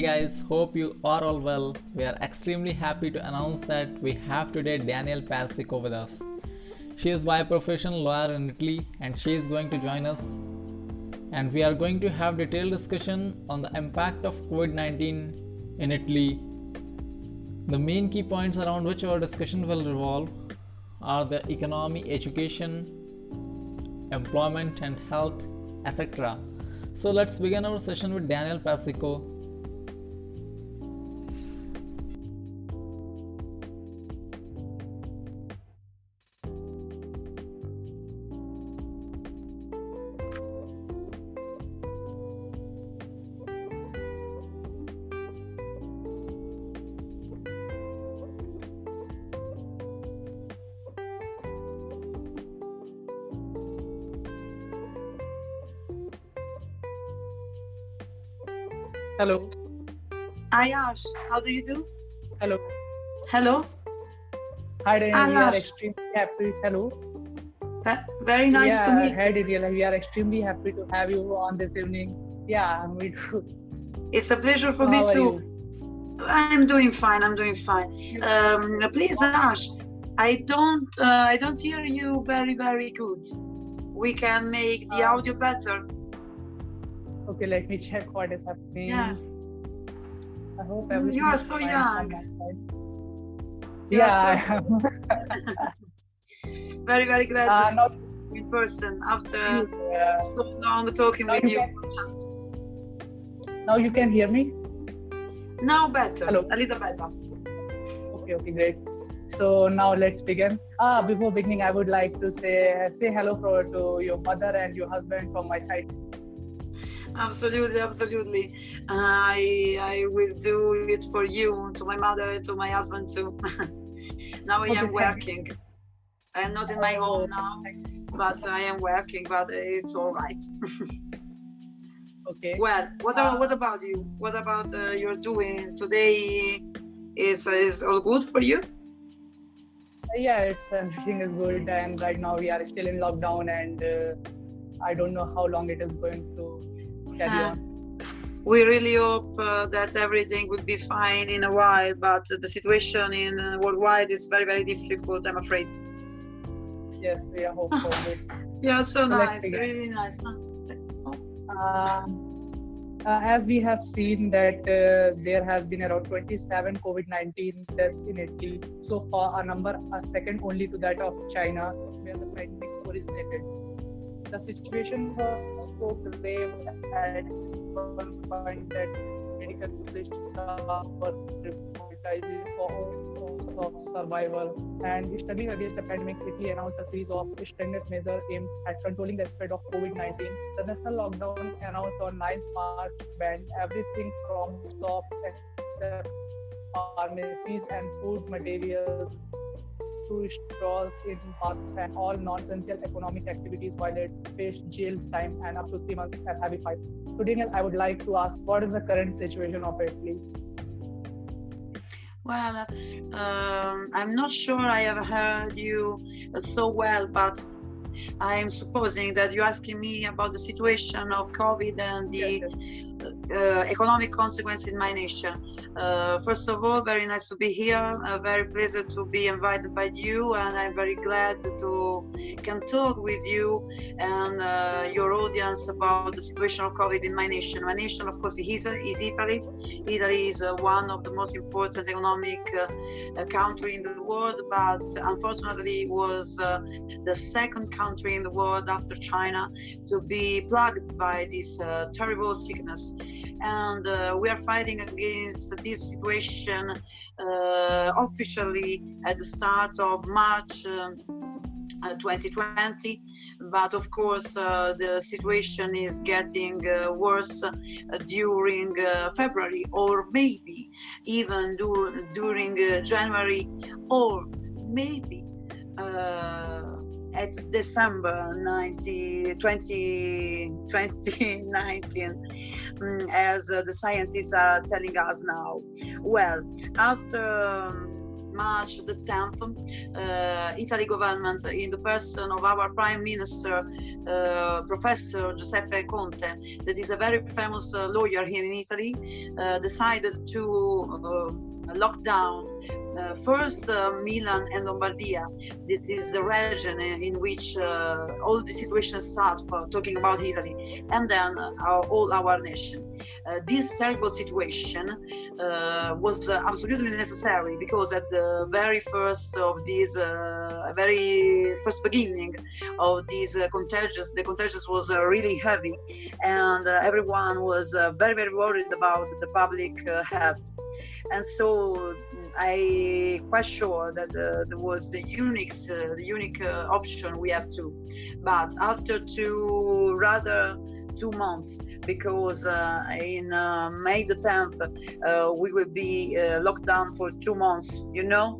Hey guys, hope you are all well. We are extremely happy to announce that we have today Danielle Persico with us. She is by profession lawyer in Italy and she is going to join us. And we are going to have detailed discussion on the impact of COVID-19 in Italy. The main key points around which our discussion will revolve are the economy, education, employment and health, etc. So let's begin our session with Danielle Persico Hello. Hi Ash, how do you do? Hello. Hello. Hi, Daniel. Hi, we are extremely happy. Hello. Very nice yeah, to meet Hi, you. Daniel. We are extremely happy to have you on this evening. Yeah, me too. It's a pleasure for How me too. you? I'm doing fine. I'm doing fine. Um, please, Ash, I don't, uh, I don't hear you very, very good. We can make the Uh, audio better. Okay, let me check what is happening. Yes. I hope You everything are is so young. You are Yeah, so- I am. Very, very glad to uh, see now, you in person after uh, so long talking now with you you. now you can hear me. Now better, Hello. a little better. Okay, okay, great. So now let's begin. Ah, before beginning, I would like to say say hello for, to your mother and your husband from my side. Absolutely, absolutely. I I will do it for you, to my mother, to my husband too. now I am working. I am not in my home now, but I am working. But it's all right. Okay. Well, what Uh, about what about you? What about uh, you're doing today? Is is all good for you? yeah it's everything is good and right now we are still in lockdown and uh, i don't know how long it is going to carry Uh, on We really hope uh, that everything will be fine in a while, but the situation in uh, worldwide is very very difficult. I'm afraid. yes we are hopeful good. Yeah, so nice, really nice. Huh? Um, uh, as we have seen that uh, there has been around 27 covid-19 deaths in italy so far a number a second only to that of china where the pandemic originated the situation was so grave at one point that medical staff were prioritizing for hopes of survival. And struggling against the pandemic, Italy announced a series of extended measures aimed at controlling the spread of COVID-19. The national lockdown announced on 9th March banned everything from shops except pharmacies and food materials to stalls in parks and all non-essential economic activities while it's faced jail time and up to three months at heavy fine. So Daniel, I would like to ask what is the current situation of Italy? Well, um, I'm not sure I have heard you so well, but I'm supposing that you're asking me about the situation of COVID and the Yes, yes. uh, economic consequence in my nation. Uh, first of all, very nice to be here. Uh, very pleased to be invited by you, and I'm very glad to can talk with you and uh, your audience about the situation of COVID in my nation. My nation, of course, is, is Italy. Italy is uh, one of the most important economic uh, country in the world, but unfortunately was uh, the second country in the world after China to be plagued by this uh, terrible sickness. And uh, we are fighting against this situation uh, officially at the start of March. Um, uh, 2020 but of course uh, the situation is getting uh, worse uh, during uh, february or maybe even dur- during uh, january or maybe uh, at December 90, 20, 2019, mm, as uh, the scientists are telling us now. Well, after um, March the 10th, uh, Italy government, in the person of our Prime Minister, uh, Professor Giuseppe Conte, that is a very famous uh, lawyer here in Italy, uh, decided to lockdown. Uh, first, uh, Milan and Lombardia. This is the region in, in which uh, all the situations start for talking about Italy, and then our, all our nation. Uh, this terrible situation uh, was absolutely necessary because at the very first of these, uh, very first beginning of these contagions, the contagions was really heavy, and everyone was very very worried about the public health and so I quite sure that uh, there was the unique uh, the unique uh, option we have to, but after two rather two months because uh, in uh, May the 10th uh, we will be locked down for two months. You know,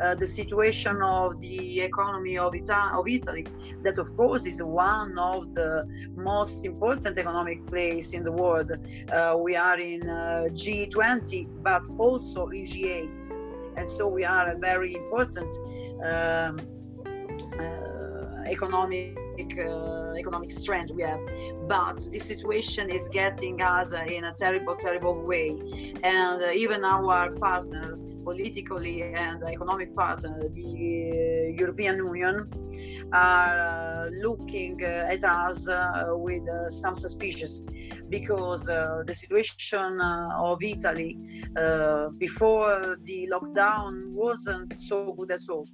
uh, the situation of the economy of, Ita- of Italy, that of course is one of the most important economic place in the world. Uh, we are in uh, G20, but also in G8, and so we are a very important um, uh, economic uh, economic strength we have. But this situation is getting us in a terrible terrible way. And uh, even our partner politically and economic partner, the uh, European Union, are uh, looking uh, at us with some suspicious because the situation of Italy before the lockdown wasn't so good at all.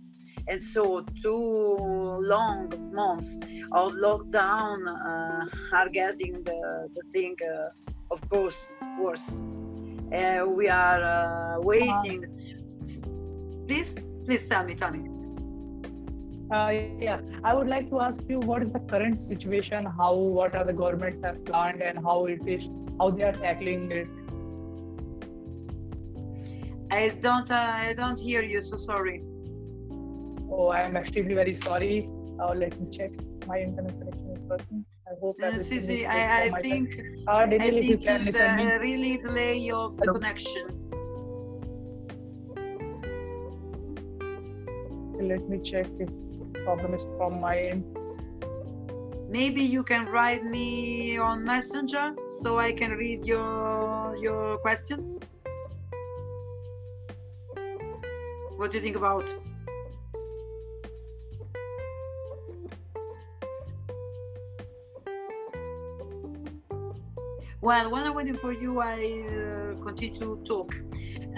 And so two long months of lockdown uh, are getting the, the thing uh, of course worse uh, we are waiting Please, please tell me, tell me. Uh, yeah, I would like to ask you what is the current situation, how, what are the governments have planned, and how it is, how they are tackling it. I don't, uh, I don't hear you. So sorry. Oh, I am extremely very sorry. Uh, let me check. My internet connection is working. I hope uh, see, see, I, I think, uh, I think it's a really delay of the connection. let me check if the problem is from my end. Maybe you can write me on messenger so i can read your your question. What do you think about well when i'm waiting for you i uh, continue to talk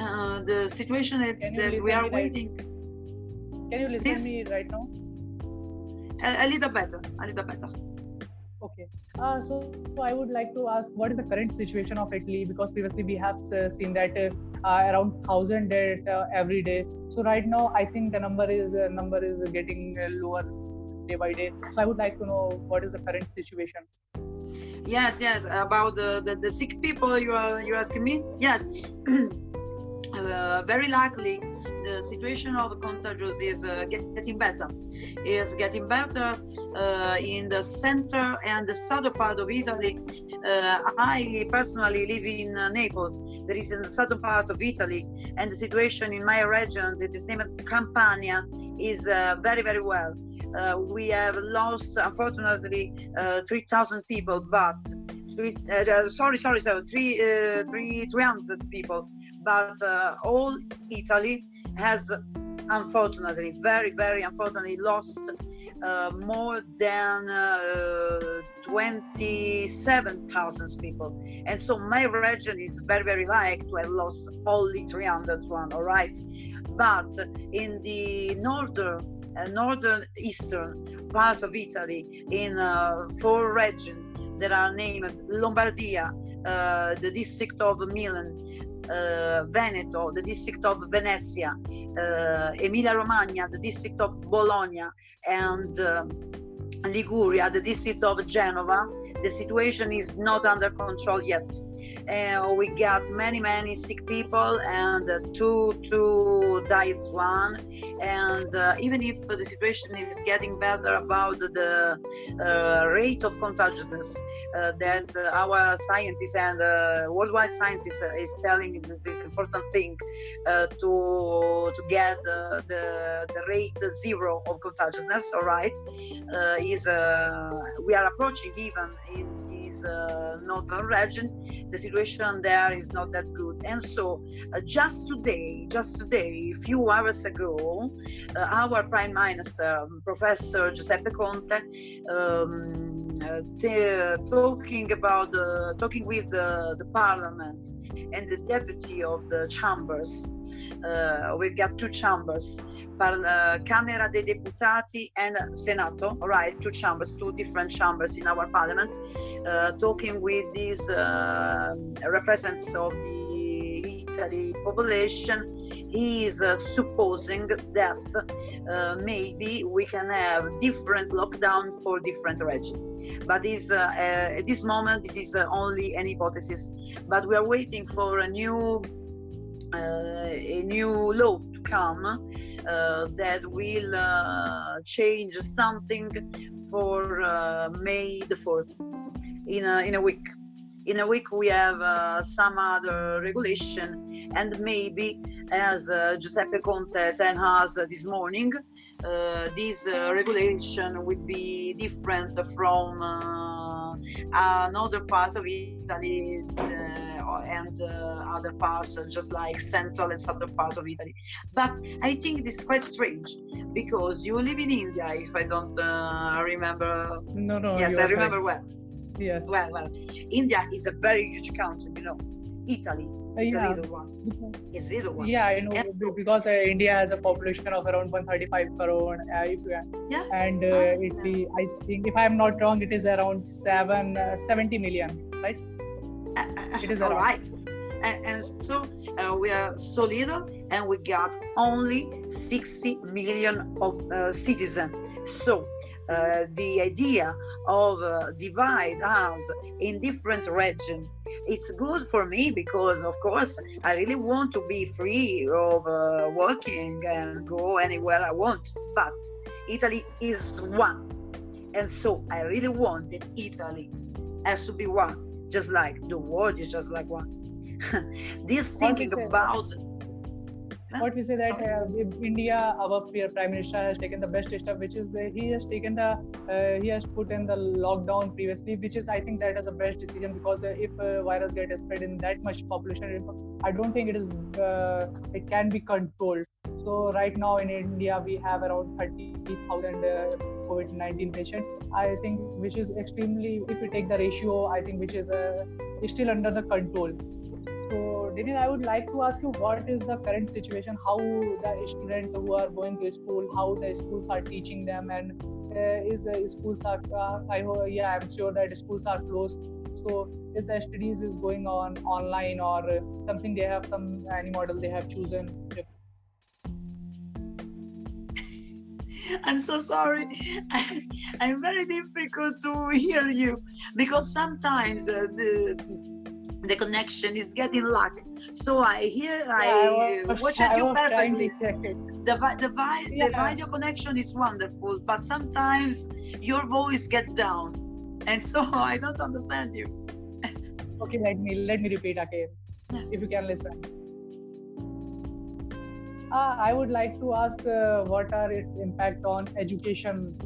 uh, the situation is that we are waiting can you listen to me right now? A, a, little better. A little better. Okay. Uh, so, so, I would like to ask, what is the current situation of Italy? Because previously we have uh, seen that uh, around thousand dead uh, every day. So right now, I think the number is uh, number is getting uh, lower day by day. So I would like to know what is the current situation. Yes, yes. About the, the, the sick people you are you asking me? Yes. very likely the situation of contagious is uh, getting better. Is getting better uh, in the center and the southern part of Italy. Uh, I personally live in Naples. there is in the southern part of Italy, and the situation in my region, that is named Campania, is very very well. Uh, we have lost unfortunately uh, 3000 people but three, uh, sorry sorry so three, three 300 people but all italy has unfortunately, very, very unfortunately, lost uh, more than uh, 27,000 people. And so my region is very, very like to have lost only 301, all right? But in the northern, uh, northern eastern part of Italy, in uh, four regions that are named Lombardia, uh, the district of Milan, uh, Veneto, the district of Venezia, uh, Emilia Romagna, the district of Bologna, and uh, Liguria, the district of Genova, the situation is not under control yet. We got many many sick people and uh, two two died one. And uh, even if the situation is getting better about the uh, rate of contagiousness uh, that uh, our scientists and uh, worldwide scientists is telling this is important thing to to get the, the rate zero of contagiousness all right? Is we are approaching even in this northern region the situation there is not that good and so just today just today a few hours ago our prime minister professor giuseppe conte um, uh, talking about uh, talking with the, the parliament and the deputy of the chambers. Uh, we've got two chambers, uh, Camera dei Deputati and Senato, right, two chambers, two different chambers in our parliament, uh, talking with these uh, representatives of the Italy population. He is supposing that maybe we can have different lockdown for different regions but uh, uh, at this moment this is uh, only an hypothesis. But we are waiting for a new a new law to come that will change something for May the 4th in a, in a week. In a week we have uh, some other regulation and maybe as uh, giuseppe conte ten us uh, this morning uh, this uh, regulation will be different from uh, another part of italy and other parts just like central and southern part of italy but i think this is quite strange because you live in india if i don't remember no no yes i remember right. well Yes. Well, well, India is a very huge country, you know. Italy is yeah. a little one. It's a little one. Yeah, I know so, because uh, India has a population of around 135 crore. Uh, yeah. And uh, oh, Italy. I think, if I'm not wrong, it is around seven, uh, 70 million, right? Uh, uh, it is all right. And, and so we are so little, and we got only 60 million of citizens. So uh, the idea of uh, divide us in different regions it's good for me because of course i really want to be free of uh, working and go anywhere i want but italy is one and so i really want that italy has to be one just like the world is just like one. This thinking about what we say that uh, India, our prime minister has taken the best step, which is the, he has taken the uh, he has put in the lockdown previously, which is I think that is the best decision because uh, if virus gets spread in that much population, I don't think it is uh, it can be controlled. So right now in India we have around thirty thousand uh, COVID-19 patients. I think which is extremely if we take the ratio, I think which is uh, still under the control so, Daniel, I would like to ask you what is the current situation? How the students who are going to school, how the schools are teaching them, and uh, is uh, schools are? Uh, I hope, yeah, I'm sure that schools are closed. So, is the studies is going on online or something? They have some any model they have chosen. I'm so sorry. I, am very difficult to hear you because sometimes uh, the the connection is getting lag. So I hear I, I watch you perfectly. The, the, the, yeah. the video connection is wonderful, but sometimes your voice get down, and so I don't understand you. okay, let me let me repeat again, yes. if you can listen. Uh, I would like to ask uh, what are its impact on education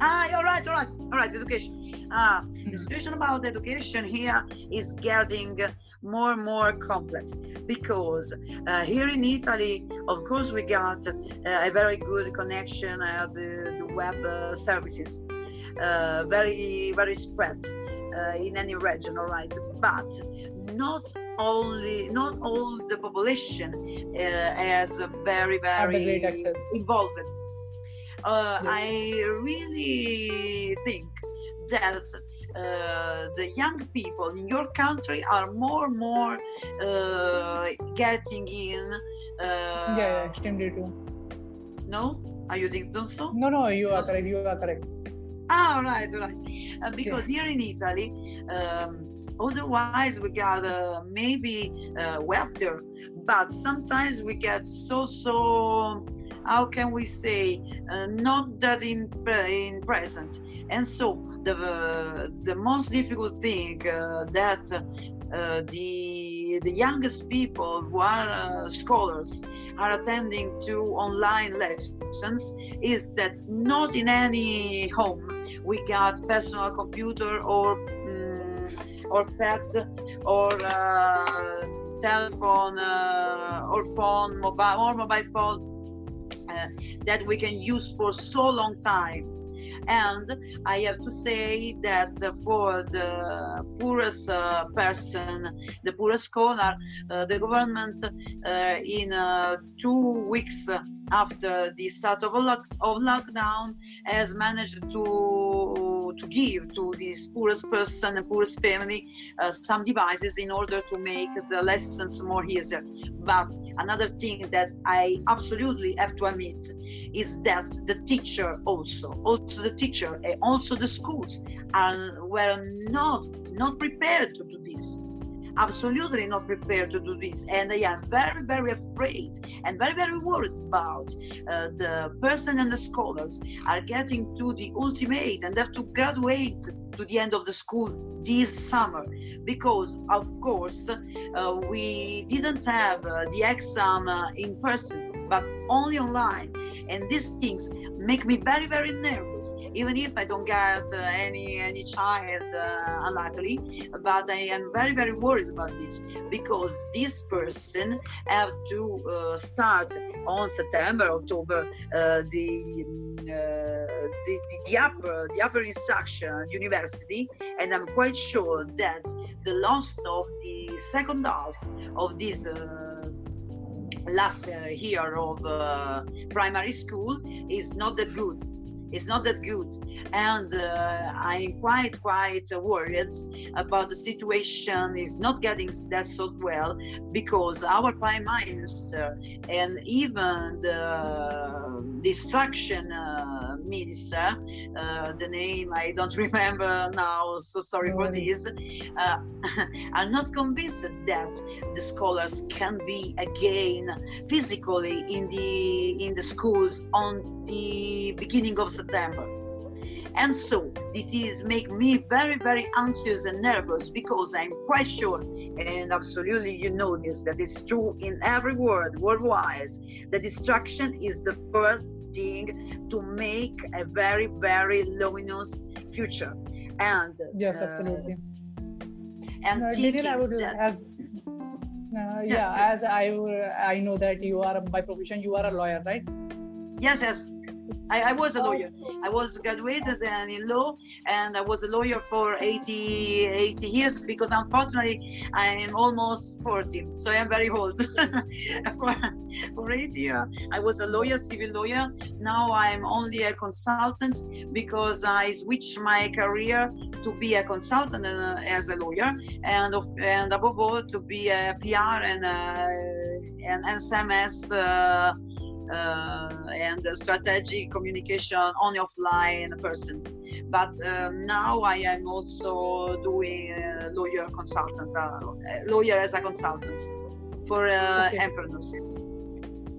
Ah, all right, all right, all right. Education. Ah, the hmm. situation about education here is getting more and more complex because uh, here in Italy, of course, we got uh, a very good connection of the, the web uh, services, uh, very very spread uh, in any region, all right. But not only not all the population uh, has a very very involved uh, I really think that uh, the young people in your country are more and more uh, getting in. Uh, yeah, extremely true. No, are you think so? No, no, you are correct. You are correct. Ah, right, right. Uh, because here in Italy, um, otherwise we got uh, maybe uh, wealthier, but sometimes we get so so. How can we say uh, not that in in present? And so the the most difficult thing uh, that uh, the the youngest people who are uh, scholars are attending to online lessons is that not in any home we got personal computer or um, or pad or uh, telephone uh, or phone mobile or mobile phone uh, that we can use for so long time. And I have to say that for the poorest uh, person, the poorest scholar, uh, the government uh, in two weeks after the start of, lock, of lockdown has managed to to give to this poorest person and poorest family uh, some devices in order to make the lessons more easier. But another thing that i absolutely have to admit is that the teacher also also the teacher and also the schools are were not not prepared to do this absolutely not prepared to do this. And i am very very afraid and very very worried about uh, the person and the scholars are getting to the ultimate and have to graduate to the end of the school this summer. Because of course uh, we didn't have uh, the exam uh, in person but only online. And these things make me very very nervous even if i don't get uh, any any child uh, but i am very very worried about this because this person have to uh, start on september october uh, the, uh, the, the the upper the upper instruction university and i'm quite sure that the loss of the second half of this uh, last uh, year of uh, primary school is not that good it's not that good. And uh, i'm quite quite worried about the situation is not getting that so well because our prime minister and even the destruction uh, minister uh, the name i don't remember now so sorry for this uh, are not convinced that the scholars can be again physically in the in the schools on the beginning of September. And so this is make me very, very anxious and nervous because I'm quite sure, and absolutely you know this, that is true in every world worldwide, The distraction is the first thing to make a very, very luminous future. And yes, uh, absolutely. And uh, thinking I would, that, as uh, yeah, yes. as I I know that you are by profession you are a lawyer, right? yes, yes, I, I, was a lawyer. I was graduated and in law, and I was a lawyer for 80, 80 years because unfortunately I am almost 40, so I am very old. for, for 80 years, I was a lawyer, civil lawyer. Now I'm only a consultant because I switched my career to be a consultant uh, as a lawyer, and of, and above all to be a PR and uh, an SMS. Uh, and strategic communication on offline person. But uh, now I am also doing uh, lawyer consultant, lawyer as a consultant for okay. entrepreneurs.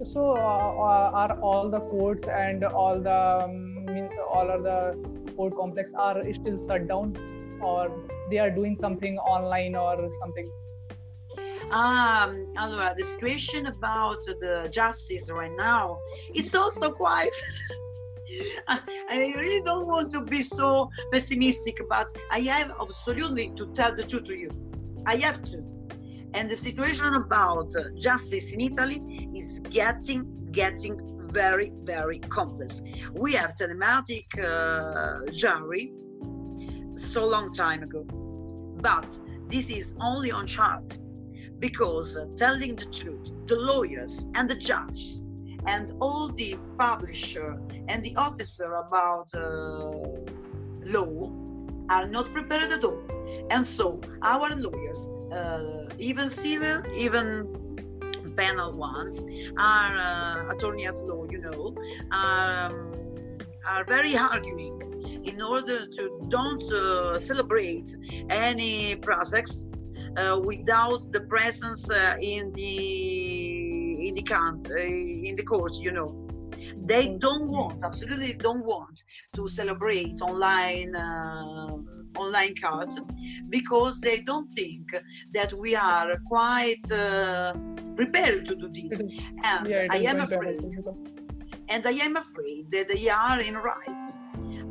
So are all the courts and all the um, means all of the court complex are still shut down, or they are doing something online or something? Um, the situation about the justice right now, it's also quite. I really don't want to be so pessimistic, but I have absolutely to tell the truth to you. I have to. And the situation about justice in Italy is getting, getting very, very complex. We have telematic uh, jury so long time ago, but this is only on chart because uh, telling the truth, the lawyers and the judge and all the publisher and the officer about uh, law are not prepared at all. And so our lawyers, uh, even civil, even penal ones, are uh, attorney at law, you know, um, are very arguing in order to don't uh, celebrate any projects uh, without the presence uh, in the in the uh, in the court you know. They don't want absolutely don't want to celebrate online uh, online cards because they don't think that we are quite uh, prepared to do this. And Yeah, i am afraid. and I am afraid that they are in right.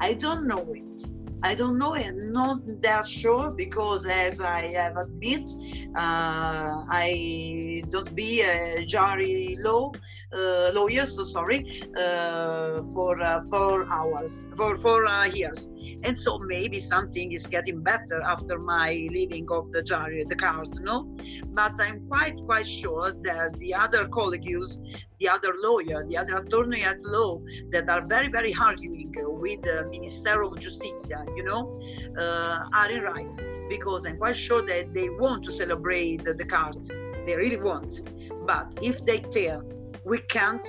I don't know it. I don't know it, not that sure because, as I have admit, uh, I don't be a jury law uh, lawyer. So sorry uh, for uh, four hours for four uh, years, and so maybe something is getting better after my leaving of the jury, the court, no. But I'm quite quite sure that the other colleagues the other lawyer, the other attorney at law that are very, very arguing with the Minister of Justice, you know, uh, are in right because I'm quite sure that they want to celebrate the, the card. They really want. But if they tell we can't,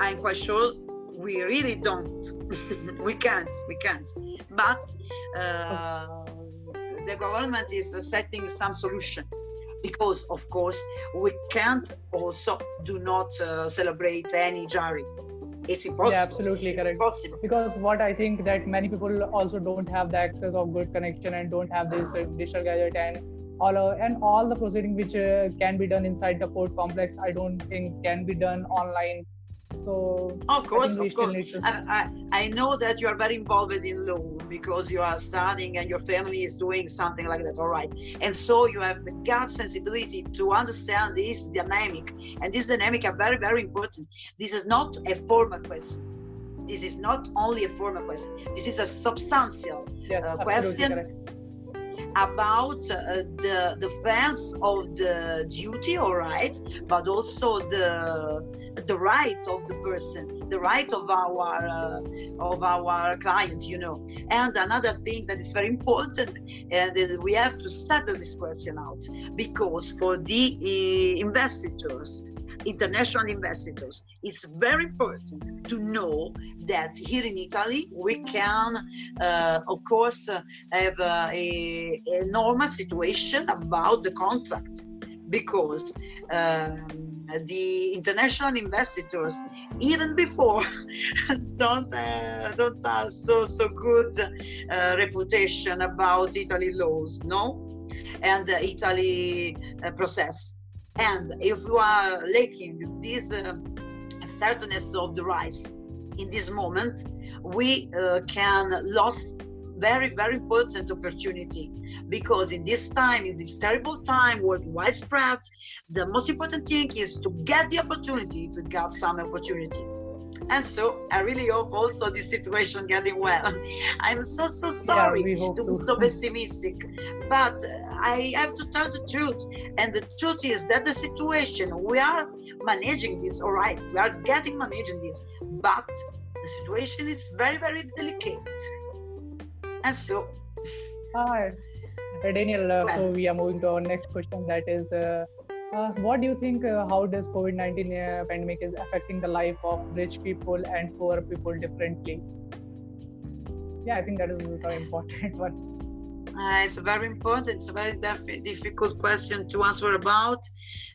I'm quite sure we really don't. we can't. We can't. But uh, the government is setting some solution because of course we can't also do not uh, celebrate any jury it's impossible Yeah, absolutely correct. impossible Because what I think that many people also don't have the access of good connection and don't have this uh, digital gadget and all of, and all the proceeding which uh, can be done inside the court complex. I don't think can be done online. So of course of course. I, I, I know that you are very involved in law because you are studying and your family is doing something like that all right. And so you have the gut sensibility to understand this dynamic. And this dynamic are very very important. This is not a formal question. This is not only a formal question. This is a substantial yes, uh, question. correct. About uh, the defense of the duty or right, but also the the right of the person the right of our uh, of our client you know. And another thing that is very important and we have to settle this question out because for the uh, investors international investors it's very important to know that here in italy we can uh, of course uh, have uh, a, normal situation about the contract because um, the international investors even before don't uh, don't have so so good uh, reputation about italy laws no? And the italy uh, process and if you are lacking this uh, certainness of the rights in this moment we uh, can lose very very important opportunity. Because in this time in this terrible time world widespread the most important thing is to get the opportunity if you got some opportunity and so i really hope also this situation getting well i'm so so sorry yeah, to be so pessimistic but i have to tell the truth and the truth is that the situation we are managing this all right we are getting managing this but the situation is very very delicate and so Hi, Uh, Daniel. Uh, so we are moving to our next question. That is, uh, uh, what do you think? Uh, how does COVID nineteen uh, pandemic is affecting the life of rich people and poor people differently? Yeah, I think that is very important one. Uh, it's very important. It's a very def- difficult question to answer about.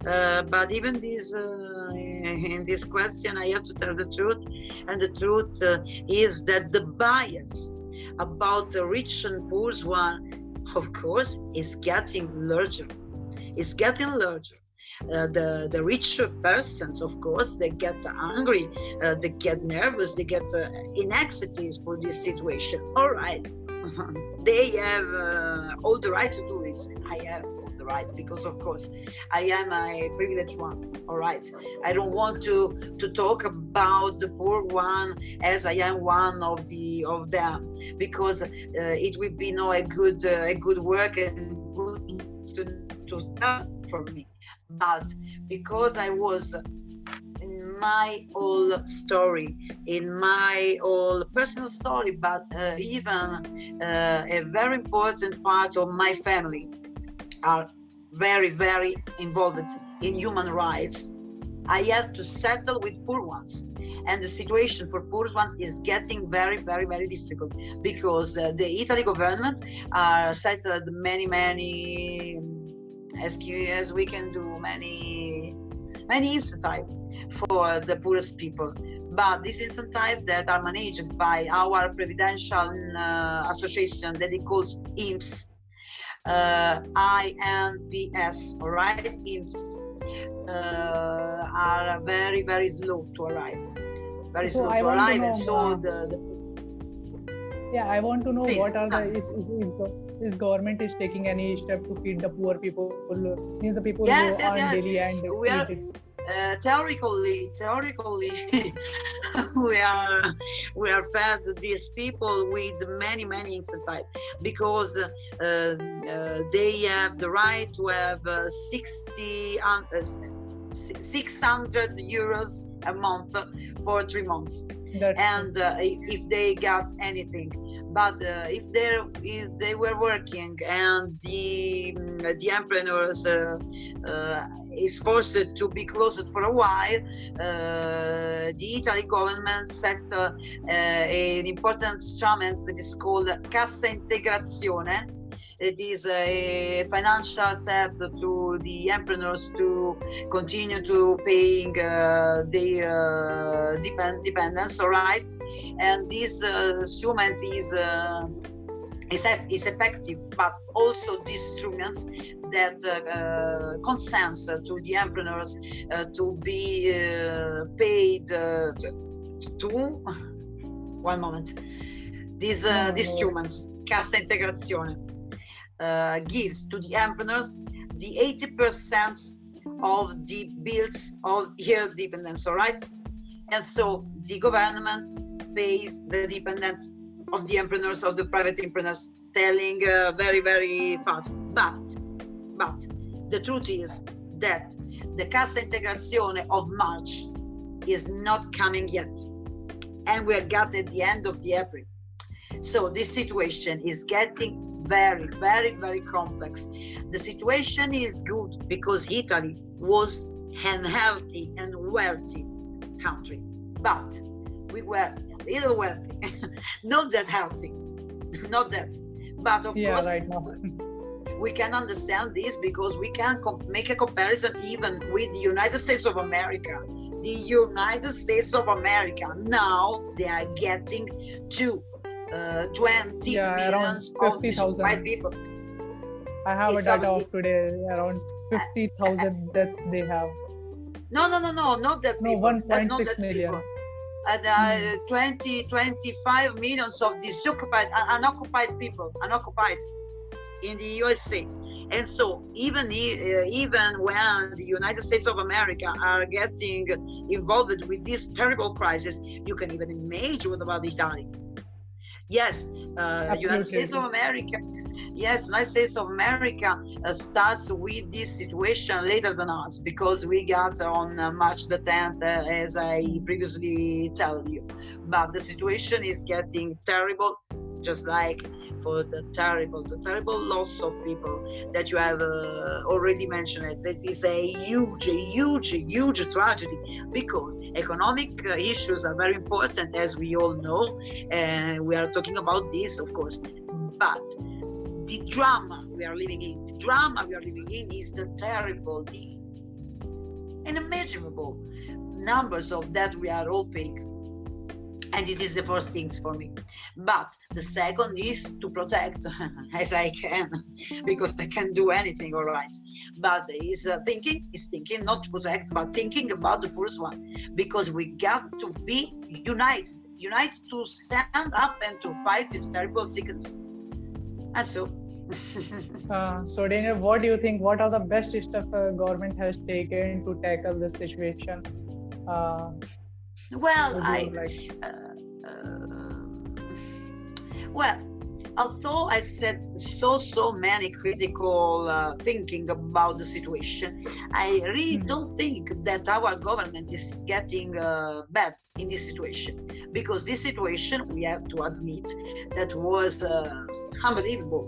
Uh, but even this, uh, in this question, I have to tell the truth, and the truth uh, is that the bias about the rich and poor one, of course, is getting larger. It's getting larger. Uh, the the richer persons, of course, they get angry, uh, they get nervous, they get uh, in anxieties for this situation. All right, they have uh, all the right to do it. I have all the right because, of course, I am a privileged one. All right, I don't want to to talk about the poor one as I am one of the of them because uh, it would be no a good a good work and good to to start for me. But because I was in my whole story, in my whole personal story, but uh, even uh, a very important part of my family are very, very involved in human rights. I had to settle with poor ones. and the situation for poor ones is getting very very very difficult because uh, the italy government are settled many many as, as we can do many many incentive for the poorest people but these incentives that are managed by our providential uh, association that it calls INPS, uh, INPS, all right, INPS, uh, are very, very slow to arrive. Very So slow I to arrive. and so the, the Yeah, I want to know Please, what are the is, is, is, government is taking any step to feed the poor people, means the people Yes, who yes, yes. daily and We are- uh, theoretically, theoretically, we are we are fed these people with many many incentives because uh, uh, they have the right to have uh, 60 uh, 600 euros a month for three months. That's and uh, if they got anything but uh, if they if they were working and the mm, the entrepreneurs uh, uh, is forced to be closed for a while uh, the Italy government set uh, an important instrument that is called Cassa Integrazione it is a financial step to the entrepreneurs to continue to paying uh, their uh, depend- dependents all right? And this uh, instrument is uh, is, effective but also these instruments that uh, uh, consents to the entrepreneurs to be uh, paid uh, to, one moment. These uh, these no. instruments cassa integrazione uh, gives to the entrepreneurs the 80% of the bills of their dependents, all right? And so the government pays the dependent of the entrepreneurs, of the private entrepreneurs, telling uh, very, very fast. But, but the truth is that the Cassa Integrazione of March is not coming yet. And we are got at the end of the April. So this situation is getting very, very, very complex. The situation is good because Italy was an healthy and wealthy country, but we were a little wealthy, not that healthy, not that. But of yeah, course, right we can understand this because we can com- make a comparison even with the United States of America. The United States of America now they are getting to uh, 20 Yeah, around of white people. I have a data of today around 50,000 deaths they have. No, no, no, no, not that No, people. that- not 1.6 that million. people. And uh, 20, 25 millions of disoccupied, uh, unoccupied people, unoccupied in the USA. And so, even uh, even when the United States of America are getting involved with this terrible crisis, you can even imagine what about Italy. Yes, uh, United States of America. Yes, United States of America uh, starts with this situation later than us because we got on uh, March the 10th, uh, as I previously told you. But the situation is getting terrible, just like for the terrible, the terrible loss of people that you have uh, already mentioned. That is a huge, huge, huge tragedy because economic uh, issues are very important, as we all know, and we are talking about this, of course. But the drama we are living in, the drama we are living in is the terrible, the unimaginable numbers of that we are all paying. And it is the first things for me. But the second is to protect as I can, because I can't do anything, all right. But is uh, thinking, is thinking not to protect, but thinking about the poorest one, because we got to be united, united to stand up and to fight this terrible sickness. And so, Uh, so, Daniel, what do you think? What are the best steps uh, government has taken to tackle this situation? Uh, well, I like? uh, uh, well although i said so so many critical uh, thinking about the situation i really Mhm. don't think that our government is getting uh, bad in this situation because this situation we have to admit that was uh, unbelievable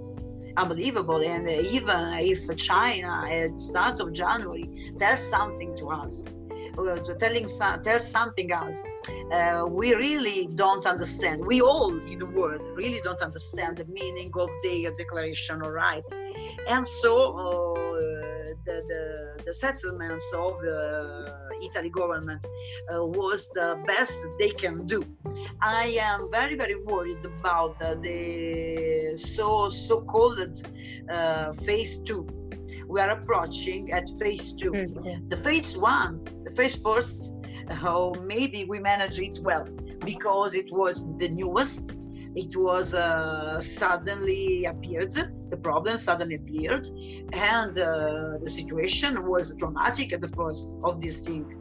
unbelievable and even if china at the start of january tells something to us uh, telling tell something else. Uh, we really don't understand. We all in the world really don't understand the meaning of their declaration, all right? And so uh, the, the, the settlements of the Italy government uh, was the best they can do. I am very very worried about the, the so so called uh, phase two we are approaching at phase 2 mm-hmm. The phase one, the phase first, how uh, maybe we manage it well because it was the newest. It was uh, suddenly appeared. The problem suddenly appeared, and uh, the situation was dramatic at the first of this thing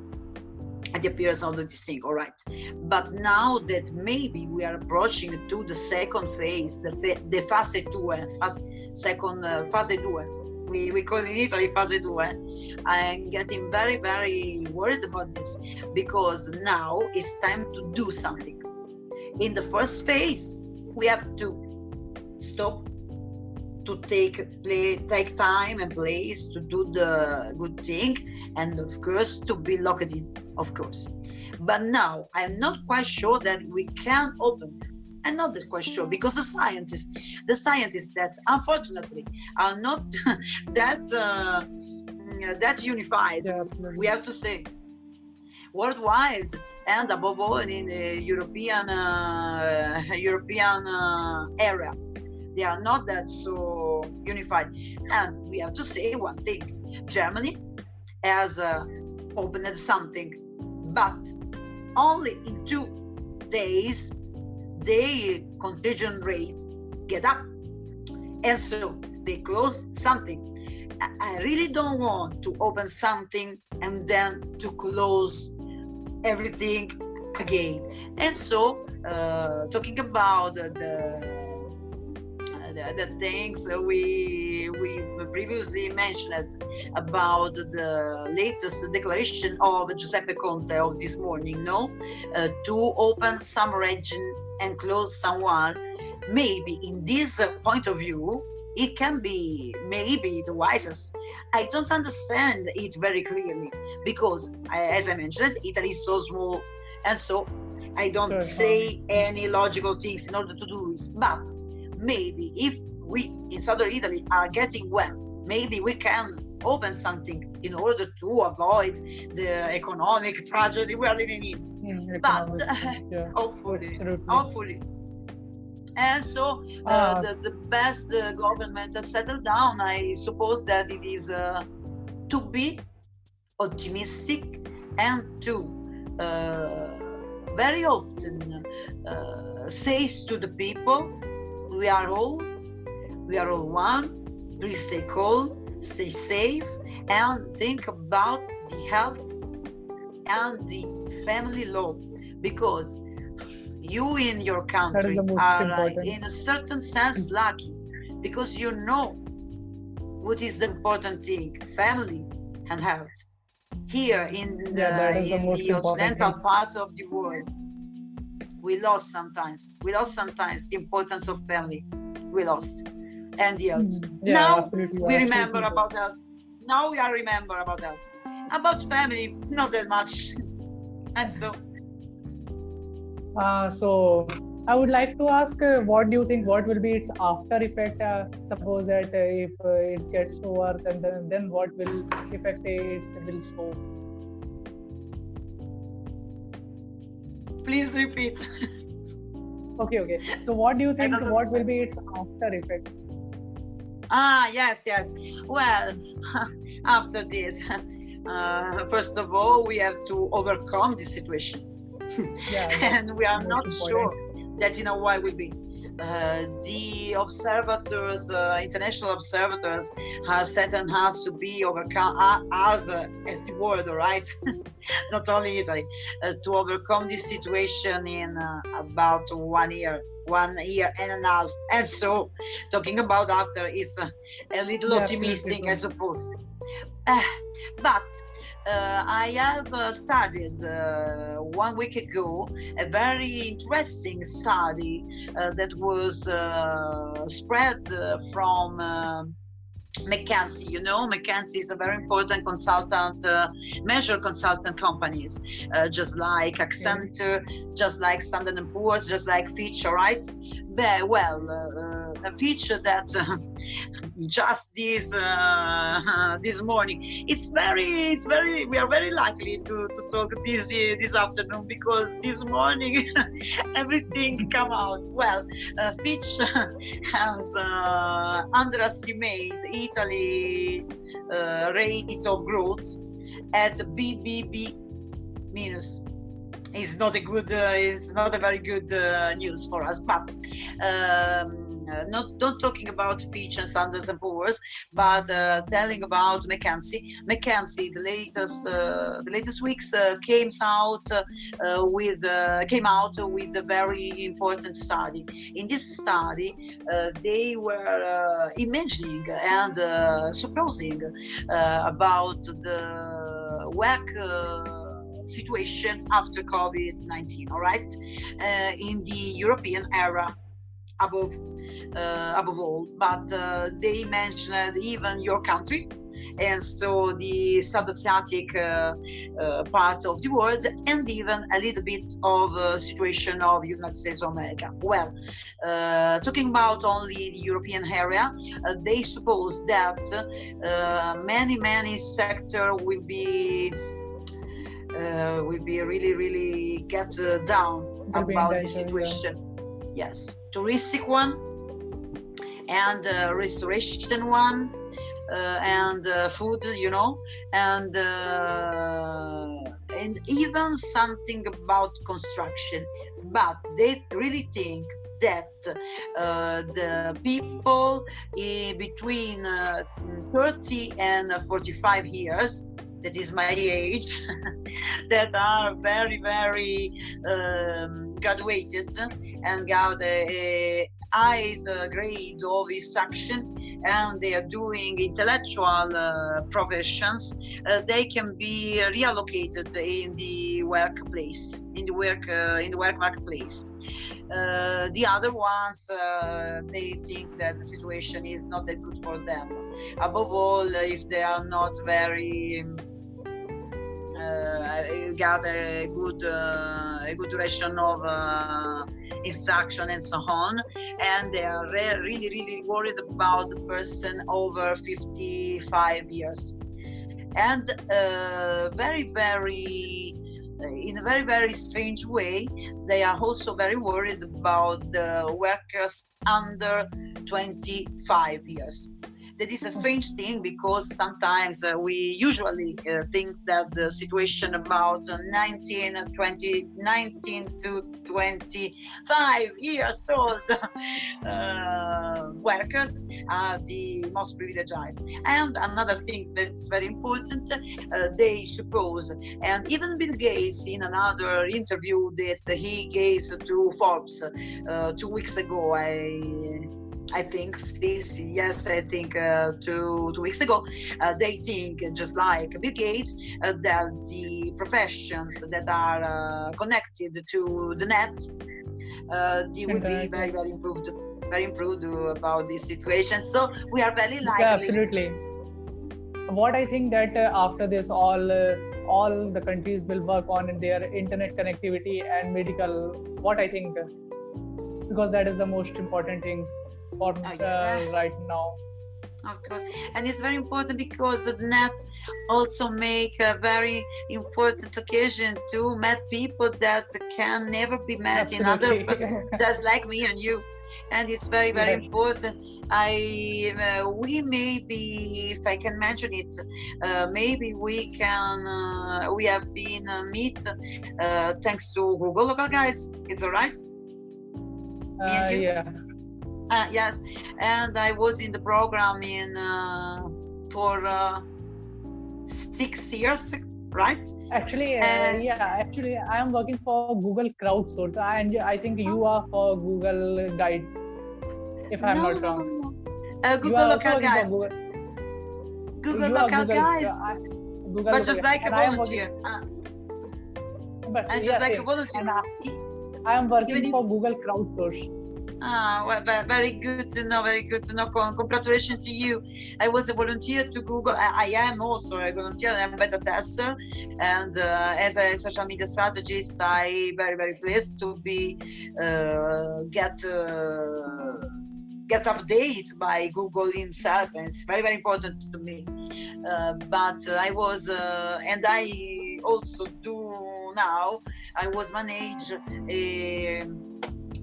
at the appearance of this thing all right but now that maybe we are approaching to the second phase the, the fase 2 fast second uh, fase 2 we, we call in Italy fase 2. Eh? I'm getting very, very worried about this because now it's time to do something. In the first phase, we have to stop to take play, take time and place to do the good thing and of course to be locked in of course but now i'm not quite sure that we can open not the question because the scientists the scientists that unfortunately are not that uh, that unified we have to say worldwide and above all in the european uh, european uh, area they are not that so unified. And we have to say one thing germany has uh, opened something but only in two days their contagion rate get up. And so they close something. I really don't want to open something and then to close everything again. And so uh, talking about the, the, the things we we previously mentioned about the latest declaration of Giuseppe Conte of this morning, no, uh, to open some region and close someone, maybe in this uh, point of view, it can be maybe the wisest. I don't understand it very clearly because, as I mentioned, Italy is so small, and so I don't say any logical things in order to do this. But maybe if we in southern Italy are getting well, maybe we can open something in order to avoid the economic tragedy we are living in. Mm, but yeah. hopefully, Absolutely. hopefully. And so uh, uh, the, the best uh, government has settled down. I suppose that it is uh, to be optimistic and to uh, very often uh, says to the people, we are all, we are all one. Please stay calm, stay safe, and think about the health and the family love because you in your country are uh, in a certain sense lucky because you know what is the important thing family and health. Here in the, yeah, in the, the occidental thing. part of the world we lost sometimes we lost sometimes the importance of family. We lost. And health. Mm, yeah, now we remember about health. Now we are remember about that. About family, not that much. and so. Uh, so I would like to ask, uh, what do you think? What will be its after effect? Uh, suppose that uh, if uh, it gets worse, and then, then what will effect it will show? Please repeat. okay, okay. So, what do you think? What will be its after effect? Ah, yes, yes. Well, after this, uh, first of all, we have to overcome this situation. Yeah, and we are not important. sure that in a while we will be. Uh, the observators, uh, international observators, have on us to be overcome uh, as uh, as the world, right? Not only Italy, uh, to overcome this situation in uh, about one year one year and a half. And so, talking about after is uh, a little yeah, optimistic, I suppose. Uh, but uh, I have uh, studied uh, one week ago a very interesting study uh, that was uh, spread from McKinsey, you know, McKinsey is a very important consultant, uh, measure consultant companies, uh, just like Accenture, just like Standard and Poor's, just like Fitch, all right? But, well, uh, a feature that uh, just this uh, this morning, it's very, it's very, we are very likely to, to talk this this afternoon because this morning everything come out. Well, uh, Fitch has underestimated Italy uh, rate of growth at BBB minus is not a good uh, it's not a very good uh, news for us but um, uh, not not talking about Fitch and Standards and Poor's, but uh, telling about McKinsey. McKinsey, the latest uh, the latest weeks uh, came out with came out with a very important study. In this study, they were imagining and supposing about the work situation after COVID 19, all right, uh, in the European era above uh, above all but uh, they mentioned even your country and so the sub-Asiatic uh, uh, part of the world, and even a little bit of a situation of United States of America. Well, uh, talking about only the European area, uh, they suppose that many many sector will be will be really really get down about the situation. Yes, touristic one and uh, restoration one uh, and uh, food you know and and even something about construction. But they really think that uh, the people between uh, 30 and 45 years that is my age that are very very um, graduated and got a, a high grade of action, and they are doing intellectual uh, professions, uh, they can be reallocated in the workplace, in the work uh, in the work marketplace. Uh, the other ones, uh, they think that the situation is not that good for them. Above all, if they are not very uh, got a good uh, a good duration of uh, instruction and so on. And they are re- really really worried about the person over 55 years. And uh, very very in a very very strange way they are also very worried about the workers under 25 years that is a strange thing because sometimes uh, we usually uh, think that the situation about uh, 19, 20, 19 to 25 years old uh, workers are the most privileged. And another thing that's very important, uh, they suppose, and even Bill Gates in another interview that he gave to Forbes uh, two weeks ago, I I think this yes, I think uh, two two weeks ago, uh, they think just like Bill Gates uh, that the professions that are uh, connected to the net, uh, they will be very very improved, very improved about this situation. So we are very likely. Yeah, absolutely. What I think that uh, after this, all all the countries will work on their internet connectivity and medical. What I think, because that is the most important thing oh, yeah. uh, right now. Of course. And it's very important because the net also make a very important occasion to meet people that can never be met Absolutely. in other person just like me and you. And it's very very important. I uh, we maybe if i can mention it uh, maybe we can uh, we have been uh, meet uh, thanks to google local guides is that right? Uh, yeah uh, yes, and I was in the program in uh, for uh, six years, right? Actually, uh, yeah, actually, I am working for Google Crowdsource, and I think you are for Google Guide, if I'm no, not wrong. No, no. Uh, Google Local Guides. Google, Google Local Google, Guys. Google but just like a volunteer. But and just like a volunteer. I, I am working for Google Crowdsource Ah, well, very good to know. Very good to know. Congratulations to you. I was a volunteer to Google. I, I am also a volunteer. I'm a beta tester, and uh, as a social media strategist, I very very pleased to be uh, get. Uh, get updated by Google himself, and it's very very important to me. Uh, but I was, uh, and I also do now. I was manage a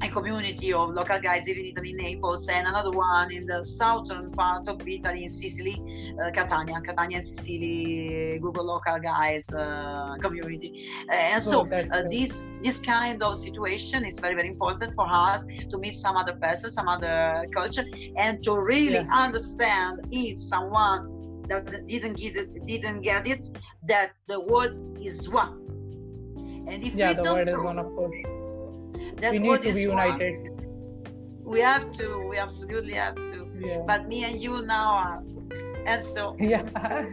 a community of local guides here in Italy, Naples, and another one in the southern part of Italy, in Sicily, uh, Catania, Catania and Sicily, Google local guides uh, community. Uh, and so oh, uh, this this kind of situation is very very important for us to meet some other person, some other culture, and to really yeah. understand if someone that didn't get it, didn't get it, that the word is one. And if yeah, we the don't word is one, of course that we need to be united. We have to we absolutely have to. Yeah. but me and you now are and so. Yeah.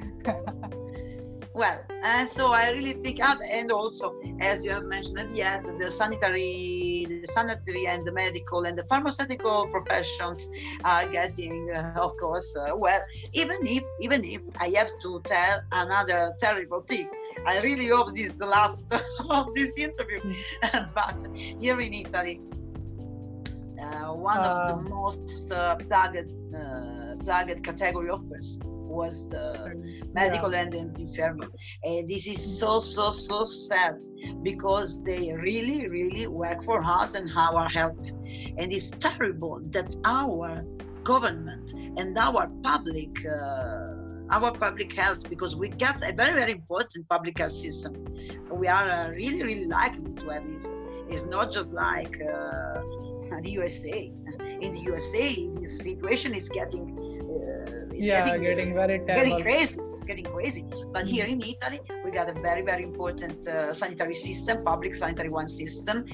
Well and so i really think out and also as you have mentioned end the sanitary the sanitary and the medical and the pharmaceutical professions are getting uh, of course uh, well even if even if i have to tell another terrible thing. I really hope this is the last of this interview. But here in italy uh, one of the uh. most uh, plugged uh, plugged category of person was the medical yeah. and infirmary. And this is so, so, so sad because they really, really work for us and our health. And it's terrible that our government and our public uh, our public health because we got a very very important public health system we are uh, really really likely to have this it's not just like uh, the usa in the usa the situation is getting it's yeah, getting, getting very terrible. getting crazy. It's getting crazy. But here in Italy, we got a very, very important uh, sanitary system, public sanitary one system,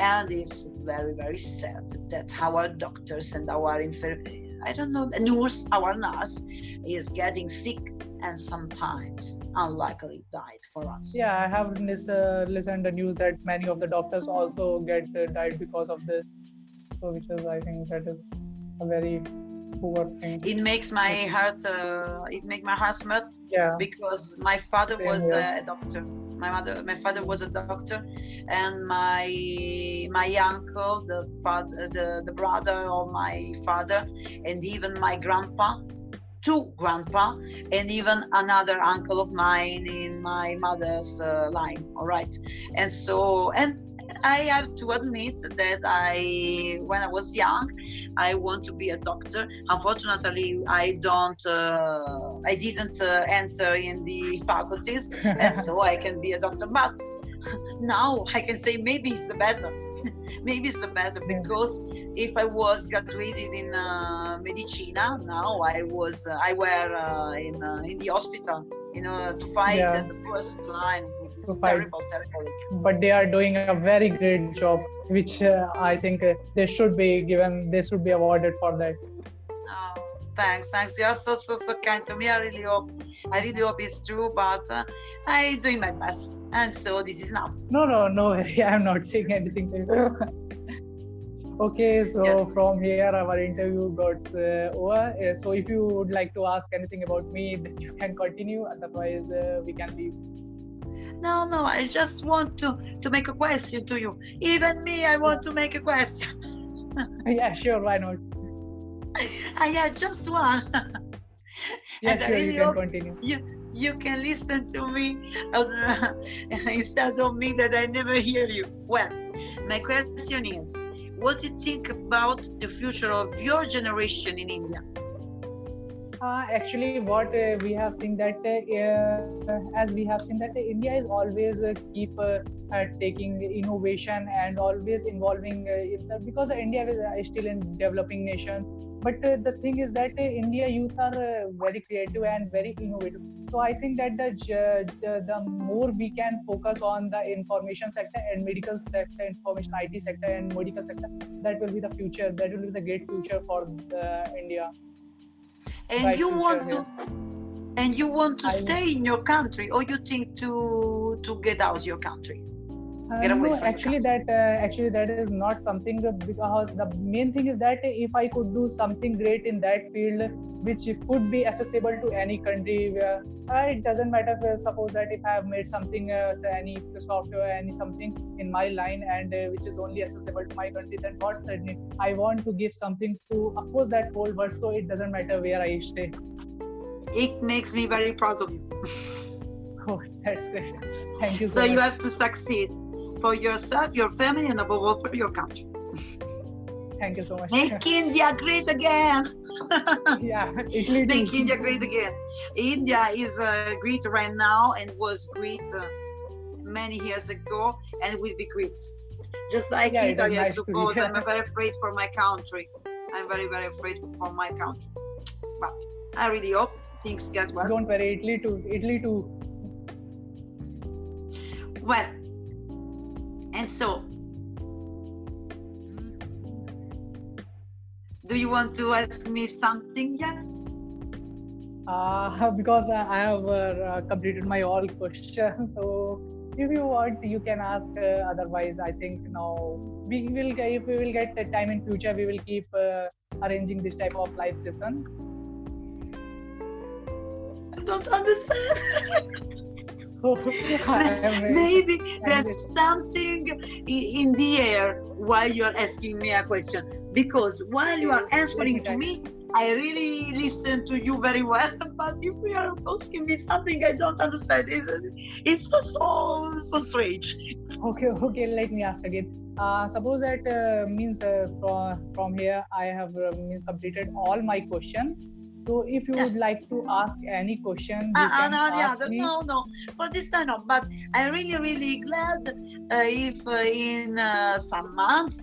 and it's very, very sad that our doctors and our infer- I don't know, nurse, our nurse is getting sick and sometimes unlikely died for us. Yeah, I have uh, listened the news that many of the doctors also get uh, died because of this. So, which is, I think, that is a very it makes my heart uh, it makes my heart smart yeah. because my father was a doctor. My mother my father was a doctor and my my uncle the father the, the brother of my father and even my grandpa two grandpa and even another uncle of mine in my mother's uh, line. All right. And so and I have to admit that I, when I was young, I want to be a doctor. Unfortunately, I don't, uh, I didn't uh, enter in the faculties, and so I can be a doctor. But now I can say maybe it's the better. maybe it's the better because if I was graduated in uh, medicina, now I was, uh, I were uh, in uh, in the hospital, you know, to fight yeah. the first line it's terrible, terrible. But they are doing a very great job, which uh, I think uh, they should be given. They should be awarded for that. Oh, thanks, thanks. You're so so so kind to me. I really hope, I really hope it's true. But uh, I'm doing my best, and so this is now. No, no, no. I'm not saying anything to you. okay so yes. from here our interview got uh, over uh, so if you would like to ask anything about me then you can continue otherwise uh, we can leave no, no, I just want to to make a question to you. Even me, I want to make a question. yeah, sure, why not? I had just one. yeah, and sure, really you can continue. You, you can listen to me uh, instead of me that I never hear you. Well, my question is, what do you think about the future of your generation in India? Uh, actually, what uh, we have seen that uh, as we have seen that India is always uh, keep uh, uh, taking innovation and always involving itself because India is still in developing nation. But the thing is that India youth are very creative and very innovative. So I think that the, the, the more we can focus on the information sector and medical sector, information IT sector and medical sector, that will be the future. That will be the great future for India and you want to and you want to I stay in your country or you think to to get out of your country Get away no, from actually, that uh, actually that is not something uh, because the main thing is that if I could do something great in that field, which could be accessible to any country, where uh, it doesn't matter. If, uh, suppose that if I have made something, uh, say any software, any something in my line, and uh, which is only accessible to my country, then what certainly I want to give something to, of course, that whole world. So it doesn't matter where I stay. It makes me very proud of you. Oh, that's great. Thank you so, So you have to succeed for yourself, your family, and above all for your country. Thank you so much. Make India great again. yeah. Make India great again. India is uh, great right now and was great uh, many years ago and will be great. Just like Yeah, Italy, I nice to suppose. I'm very afraid for my country. I'm very, very afraid for my country. But I really hope things get well. Don't worry, Italy too. Italy too. Well, and so, do you want to ask me something yet? Uh, because I have uh, completed my all questions. So if you want, you can ask. Uh, otherwise, I think now we will. If we will get the time in future, we will keep uh, arranging this type of live session. I don't understand. I am very- Maybe there's something in the air while you are asking me a question. Because while you are answering to me, I really listen to you very well. But if you are asking me something I don't understand, it's, it's so, so, so strange. okay okay let me ask again uh, suppose that uh, means uh, from, from here i have uh, means completed all my question so if you Yes. would like to ask any question Uh, uh, no, yeah, ask me no, no. For this I know, but I'm really, really glad uh, if uh, in uh, some months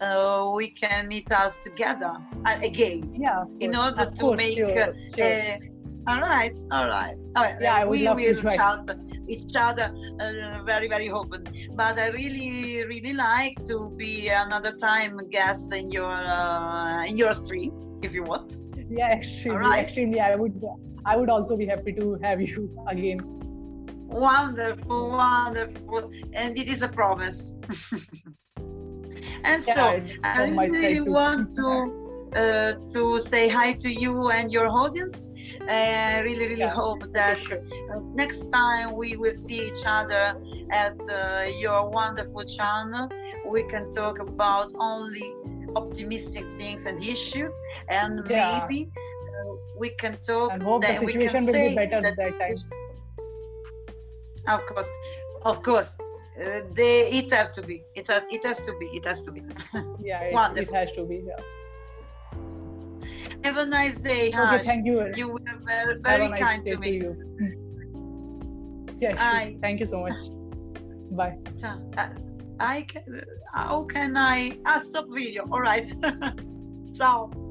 uh, we can meet us together uh, again. yeah in order of to course, make, sure, uh, sure. Uh, all right, all right. All right. Yeah, we will chat each other uh, very, very often. But I really, really like to be another time guest in your uh, in your stream if you want. Yeah extremely Alright. extremely i would i would also be happy to have you again Wonderful, wonderful, and it is a promise. and Yeah, so I really want to uh, to say hi to you and your audience. I really, really Yeah, hope that sure. uh, next time we will see each other at uh, your wonderful channel. We can talk about only optimistic things and issues, and Yeah. maybe uh, we can talk. and hope the that we can situation will say be better that that time Of course, of course. Uh, they, it have to be. It has, it has to be. It has to be. yeah it, it has to be yeah. Have a nice day, okay Harsh. thank you You were very, very nice kind to me. you yeah sure. Bye. thank you so much bye Ciao. I can. How can I? Ah, stop video. All right. Ciao.